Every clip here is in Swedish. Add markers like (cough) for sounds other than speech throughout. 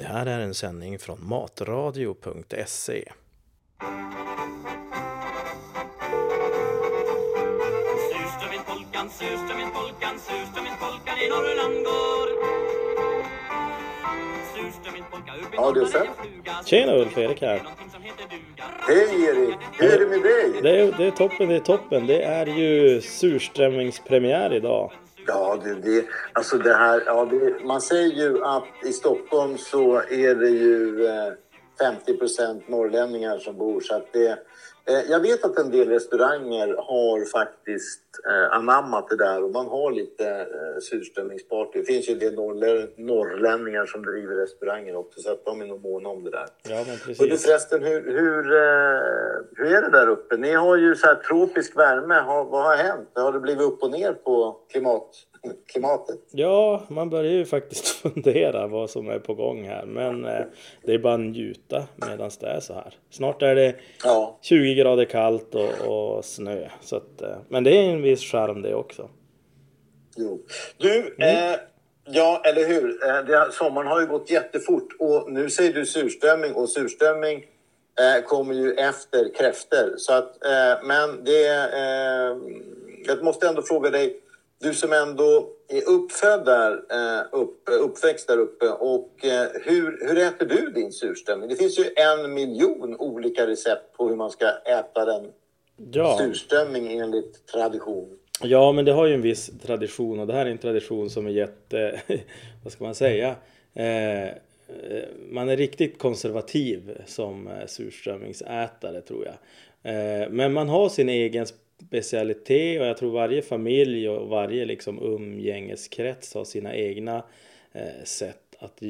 Det här är en sändning från matradio.se. Surströmming polkan, surströmming polkan, surströmming polkan i Norrland går Surströmming polka upp i Ja, fluga Tjena, Ulf Erik här. Hej Erik! Hur är det med dig? Det är, det är toppen, det är toppen. Det är ju surströmmingspremiär idag. Ja, du, det, alltså det här, ja, det, man säger ju att i Stockholm så är det ju eh, 50% norrlänningar som bor. Så att det, jag vet att en del restauranger har faktiskt eh, anammat det där och man har lite eh, surströmmingsparty. Det finns ju en del norrlä, norrlänningar som driver restauranger också så att de är nog måna om det där. Ja, men Och du precis. förresten, hur, hur, eh, hur är det där uppe? Ni har ju så här tropisk värme. Har, vad har hänt? Har det blivit upp och ner på klimat, klimatet? Ja, man börjar ju faktiskt (laughs) fundera vad som är på gång här. Men eh, det är bara att njuta medan det är så här. Snart är det Ja. 20 grader kallt och, och snö. Så att, eh, men det är en viss charm det också. Jo. Du, eh, ja eller hur? Eh, det, sommaren har ju gått jättefort och nu säger du surströmming och surströmming eh, kommer ju efter kräftor. Så att, eh, men det, jag måste ändå fråga dig, du som ändå är uppfödd där, eh, upp, uppväxt där uppe och eh, hur, hur äter du din surströmming? Det finns ju en miljon olika recept på hur man ska äta den Ja. surströmming enligt tradition. Ja, men det har ju en viss tradition och det här är en tradition som är jätte, (laughs) vad ska man säga, eh, eh, man är riktigt konservativ som eh, surströmmingsätare tror jag. Eh, men man har sin egen specialitet och jag tror varje familj och varje liksom umgängeskrets har sina egna eh, sätt att, eh,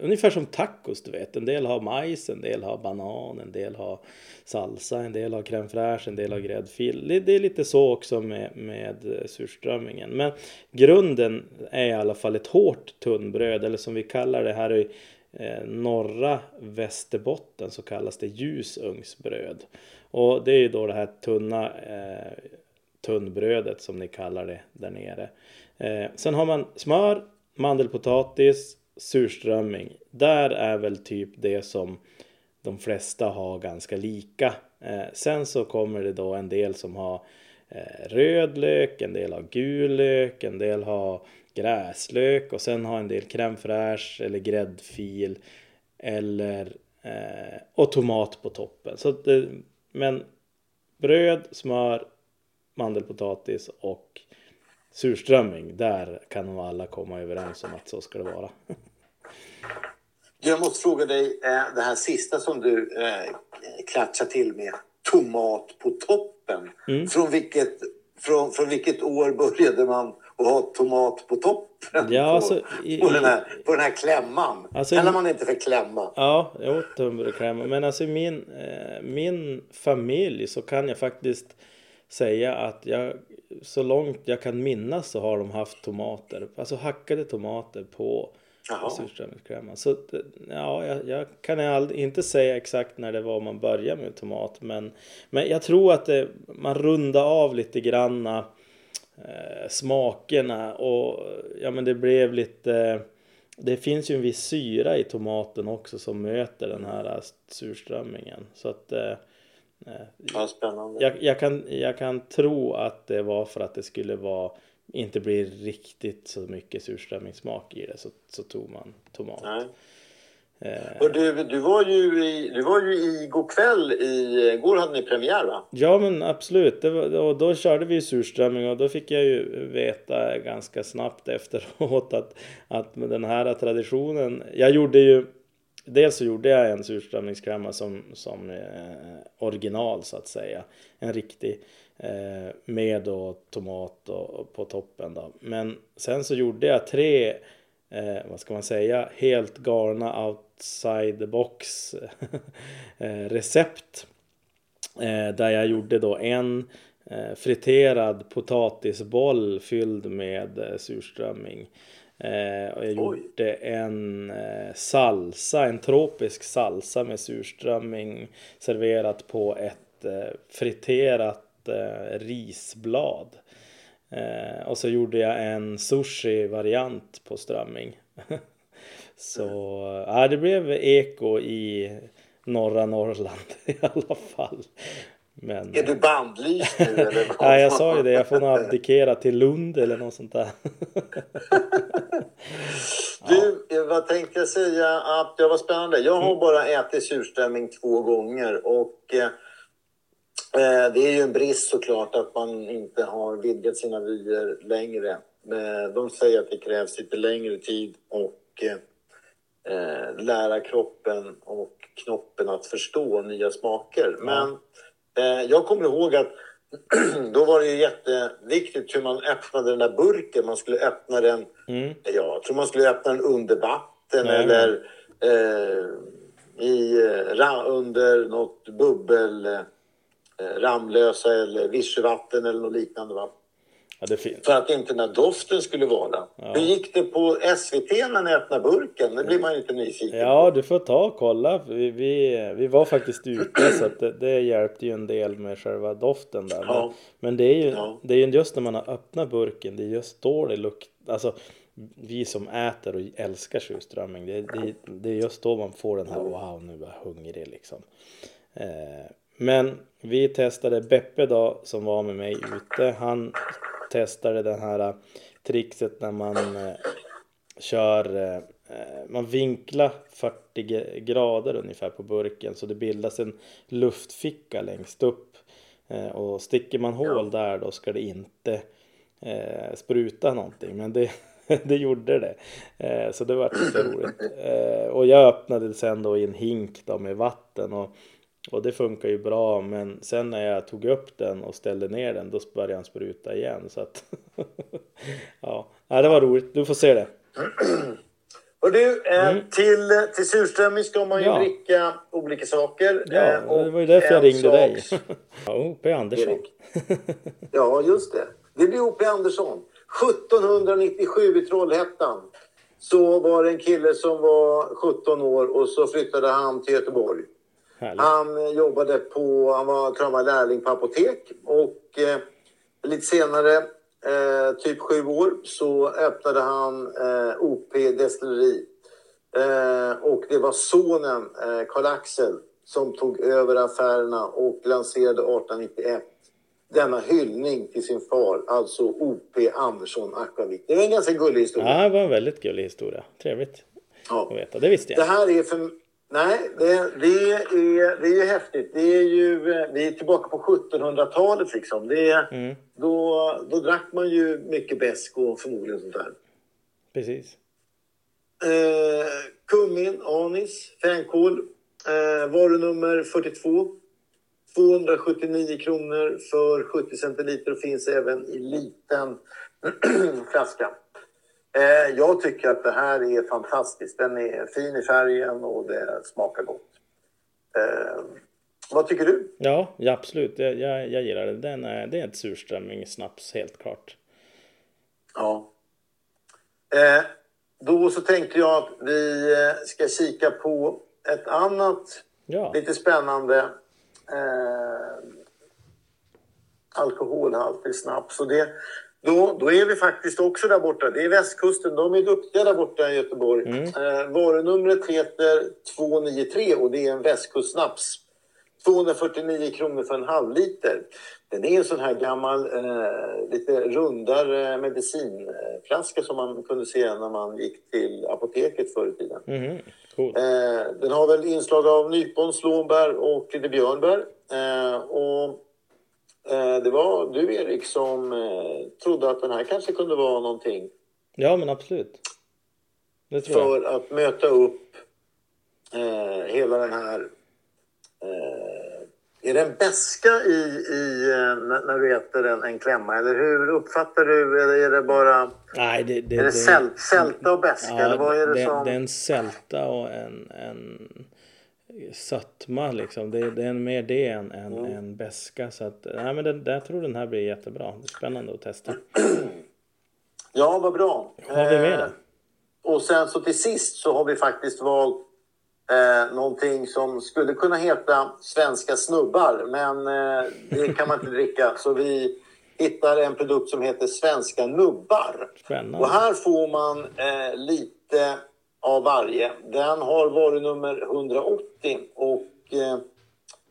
ungefär som tacos du vet. En del har majs, en del har banan, en del har salsa, en del har crème fraîche, en del har gräddfil. Det, det är lite så också med, med eh, surströmmingen. Men grunden är i alla fall ett hårt tunnbröd eller som vi kallar det här i Eh, norra Västerbotten så kallas det ljusugnsbröd. Och det är ju då det här tunna eh, tunnbrödet som ni kallar det där nere. Eh, sen har man smör, mandelpotatis, surströmming. Där är väl typ det som de flesta har ganska lika. Eh, sen så kommer det då en del som har eh, röd lök, en del har gul lök, en del har gräslök och sen har en del crème fraîche eller gräddfil eller eh, och tomat på toppen. Så det, men bröd, smör, mandelpotatis och surströmming. Där kan nog alla komma överens om att så ska det vara. (laughs) Jag måste fråga dig, eh, det här sista som du eh, klatschar till med, tomat på toppen. Mm. Från, vilket, från, från vilket år började man att ha tomat på toppen? Ja, på, alltså, i- på, den här, på den här klämman. Alltså, Kallar man inte för klämma? Ja, jag åt tunnbrödskräm. Men alltså i min, eh, min familj så kan jag faktiskt säga att jag så långt jag kan minnas så har de haft tomater, alltså hackade tomater på Jaha. surströmmingskräman. Så eh, ja, jag, jag kan inte säga exakt när det var man började med tomat, men, men jag tror att det, man rundar av lite granna eh, smakerna och ja men det blev lite det finns ju en viss syra i tomaten också som möter den här surströmmingen så att eh, eh, Ja, spännande. jag, jag, kan, jag kan tro att det var för att det skulle vara inte bli riktigt så mycket surströmmingssmak i det så, så tog man tomat. Nej. Eh, Och du, du, var ju i, du var ju i går kväll, i, igår hade ni premiär va? Ja men absolut, var, och då körde vi surströmming och då fick jag ju veta ganska snabbt efteråt att, att med den här traditionen, jag gjorde ju Dels så gjorde jag en surströmmingskräma som, som eh, original så att säga, en riktig eh, med då tomat och, och på toppen då. Men sen så gjorde jag tre, eh, vad ska man säga, helt galna outside the box (laughs) eh, recept Eh, där jag gjorde då en eh, friterad potatisboll fylld med eh, surströmming. Och jag gjorde en salsa, en tropisk salsa med surströmming serverat på ett friterat risblad. Eh, och så gjorde jag en sushi-variant på strömming. (laughs) Så ja, det blev eko i norra Norrland (laughs) i alla fall. Men, Är du bandlyst nu (laughs) eller? Nej, jag sa ju det. Jag får nog abdikera till Lund eller något sånt där. Du, eh, vad tänkte jag säga? Att det var spännande. Jag Mm. har bara ätit surströmming två gånger och eh, eh, det är ju en brist såklart att man inte har vidgat sina vyer längre. Eh, de säger att det krävs lite längre tid och eh, eh, lära kroppen och knoppen att förstå nya smaker. Men eh, jag kommer ihåg att (clears throat) då var det ju jätteviktigt hur man öppnade den där burken. Man skulle öppna den Mm. Ja, jag tror man skulle öppna den under vatten Nej, eller eh, i, eh, under något bubbel, eh, Ramlösa eller Vichyvatten eller något liknande. Va? Ja, det är fint. För att inte den här doften skulle vara. Hur gick det på SVT när ni öppnade burken? Det blir man ju lite nyfiken Ja, du får ta och kolla. Vi, vi, vi var faktiskt ute så att det, det hjälpte ju en del med själva doften där. Men, Ja. men det är ju Ja. det är ju just när man har öppnat burken, det är just då det luktar. Alltså, vi som äter och älskar surströmming, det, det, det är just då man får den här wow, nu är jag hungrig liksom. Eh, men vi testade Beppe då som var med mig ute. Han testade den här eh, trixet när man eh, kör eh, man vinklar 40 g- grader ungefär på burken så det bildas en luftficka längst upp. Och sticker man hål där då ska det inte spruta någonting. Men det, (laughs) det gjorde det. Så det var lite roligt. Och jag öppnade sen då i en hink då med vatten. Och, och det funkar ju bra men sen när jag tog upp den och ställde ner den då började den spruta igen. Så att (laughs) ja, Ja, det var roligt. Du får se det. (clears throat) Och du, eh, till, till surströmming ska man ju Mm. Ja. dricka olika saker. Ja, Eh, och det var ju därför jag ringde sak- dig. (laughs) Ja, O.P. Andersson. Erik. Ja, just det. Det blir O.P. Andersson. 1797 i Trollhättan så var det en kille som var 17 år och så flyttade han till Göteborg. Härligt. Han eh, jobbade på, han var, tror han var lärling på apotek och eh, lite senare, eh, typ sju år, så öppnade han eh, OP Destilleri. Eh, och det var sonen, eh, Karl-Axel, som tog över affärerna och lanserade 1891 denna hyllning till sin far, alltså O.P. Andersson Akvavit. Det är en ganska gullig historia. Ja, det var en väldigt gullig historia. Trevligt Ja. att veta. Det visste Det jag. här är för... Nej, det, det, är, det är ju häftigt. Det är ju, vi är tillbaka på 1700-talet liksom. Det, Mm. då, då drack man ju mycket besk och förmodligen sånt där. Precis. Eh, kummin, anis, fänkål. Eh, varunummer 42. 279 kronor för 70 centiliter och finns även i liten (clears throat) flaska. Eh, jag tycker att det här är fantastiskt. Den är fin i färgen och det smakar gott. Eh, vad tycker du? Ja, ja absolut. Jag, jag, jag gillar det. Den är, det är ett surströmmingssnaps helt klart. Ja. Eh, då så tänkte jag att vi ska kika på ett annat Ja, lite spännande eh, alkoholhaltig snaps. Och det, då, då är vi faktiskt också där borta. Det är västkusten. De är duktiga där borta i Göteborg. Eh, varunumret heter 293 och det är en västkustsnaps. 249 kronor för en halv liter. Den är en sån här gammal, eh, lite rundare medicinflaska som man kunde se när man gick till apoteket förr i tiden. mhm, cool. Eh, den har väl inslag av nypon, slånbär och lite björnbär. Eh, och eh, det var du Erik som eh, trodde att den här kanske kunde vara någonting Ja, men absolut. Det tror jag. för att möta upp eh, hela den här... Eh, är det en beska i, i, eh, när, du äter en, en klämma? Eller hur uppfattar du? Eller är det bara Nej, det, det, är det säl, sälta och beska? Ja, eller vad är det, det, som... det är en sälta och en, en sötma liksom. Det, det är mer det än en, Mm. en beska. Så att, nej, men det, jag tror den här blir jättebra. Det är spännande att testa. Ja, vad bra. Har vi med Eh? Och sen så till sist så har vi faktiskt valt eh, någonting som skulle kunna heta svenska snubbar. Men eh, det kan man inte dricka. (laughs) Så vi hittar en produkt som heter svenska nubbar. Spännande. Och här får man eh, lite av varje. Den har varunummer 180 och eh,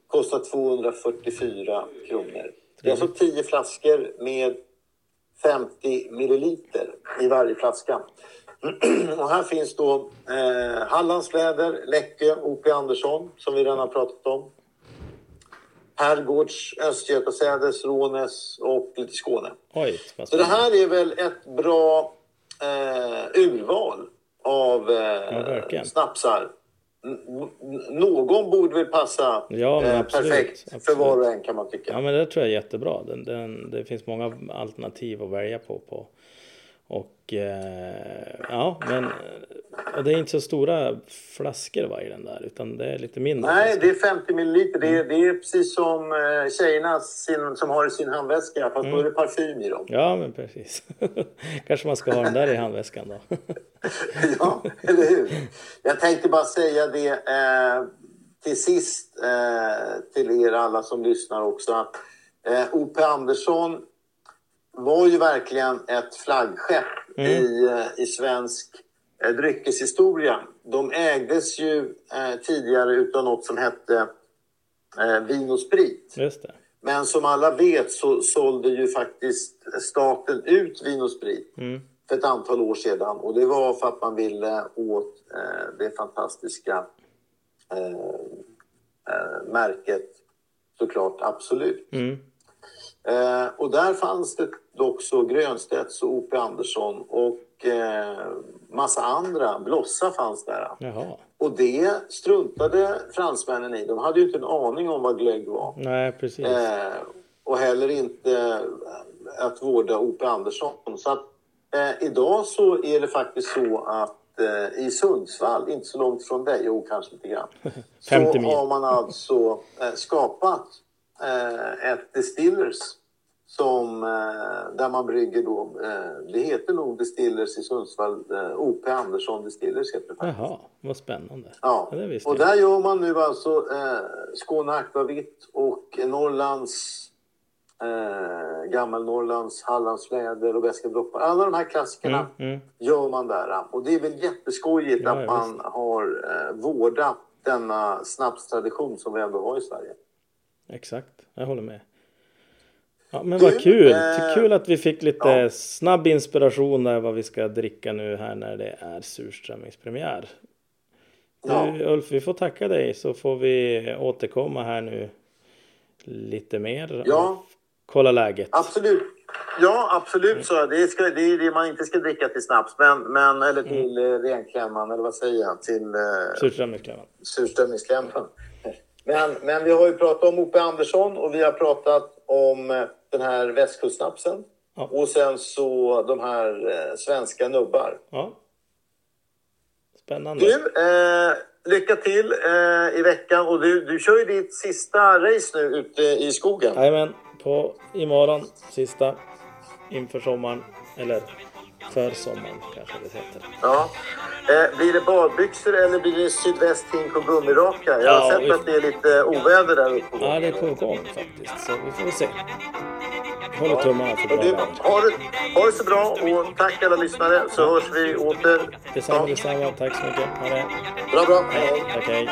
kostar 244 kronor. Det är alltså 10 flaskor med 50 milliliter i varje flaska. (clears throat) Och här finns då eh, Hallandsläder, Läckö, O.P. Andersson som vi redan har pratat om. Herrgårds, Östgötasädes, Rånes och lite Skåne. Oj, Så det här är väl ett bra eh, urval av eh, verkligen. snapsar. N- någon borde väl passa Ja, eh, absolut, perfekt för absolut. var och en kan man tycka. Ja men det tror jag är jättebra. Den, den, det finns många alternativ att välja på. på. Och eh, ja, men och det är inte så stora flaskor va, i den där utan det är lite mindre. Nej, flaskor. det är 50 milliliter. Det är, Mm. det är precis som eh, tjejerna sin, som har i sin handväska, fast Mm. då är det parfym i dem. Ja men precis. (laughs) Kanske man ska ha den där i handväskan då. (laughs) ja, eller hur? Jag tänkte bara säga det eh, till sist eh, till er alla som lyssnar också. att Eh, O.P. Andersson var ju verkligen ett flaggskepp i, eh, i svensk eh, dryckeshistoria. De ägdes ju eh, tidigare utav något som hette eh, Vin och Sprit. Just det. Men som alla vet så sålde ju faktiskt staten ut Vin och Sprit Mm. för ett antal år sedan. Och det var för att man ville åt eh, det fantastiska eh, eh, märket såklart Absolut. Mm. Eh, och där fanns det också Grönstedts och O.P. Andersson och eh, massa andra. Blossa fanns där. Jaha. Och det struntade fransmännen i. De hade ju inte en aning om vad glögg var. Nej precis. Eh, och heller inte eh, att vårda O.P. Andersson. Så att, eh, idag så är det faktiskt så att eh, i Sundsvall, inte så långt från dig, jo kanske lite grann, (laughs) 50 så har man alltså eh, skapat ett distillers som, eh, där man brygger då, eh, det heter nog Distillers i Sundsvall, eh, O.P. Andersson Distillers heter det faktiskt. Jaha, vad spännande. Ja, Ja, och där gör man nu alltså eh, Skåne Akvavit och Norrlands eh, Gammal Norrlands Hallandsläder och Väska droppar. Alla de här klassikerna Mm, mm. gör man där. Och det är väl jätteskojigt Ja, att man har eh, vårdat denna snapstradition som vi ändå har i Sverige. Exakt, jag håller med. Ja, men vad kul! eh, Kul att vi fick lite ja. snabb inspiration där vad vi ska dricka nu här när det är surströmmingspremiär. Ja. Du, Ulf, vi får tacka dig så får vi återkomma här nu lite mer Ja. kolla läget. Absolut. Ja, absolut så. Det, ska, det är det man inte ska dricka till snaps, men, men, eller till mm. renklämman, eller vad säger jag? Till eh, Surströmmingsklämman. surströmmingsklämman. Men, men vi har ju pratat om O.P. Andersson och vi har pratat om eh, den här västkustsnapsen. Ja. Och sen så de här eh, svenska nubbar. Ja. Spännande. Du, eh, lycka till eh, i veckan. Och du, du kör ju ditt sista race nu ute i skogen. Jajamän, på imorgon sista inför sommaren. Eller för sommaren kanske det heter. Ja. Eh, blir det badbyxor eller blir det sydvästhink och gummiraka? Jag har Ja, sett vi- att det är lite oväder där uppe. Ja, det är på gång faktiskt. Så vi får se. Håller tummarna för bra du, ha, det, ha det så bra och tack alla lyssnare så hörs vi åter. Detsamma, Ja, detsamma. Tack så mycket. Ha det. Bra, bra. Hej. Tack, hej.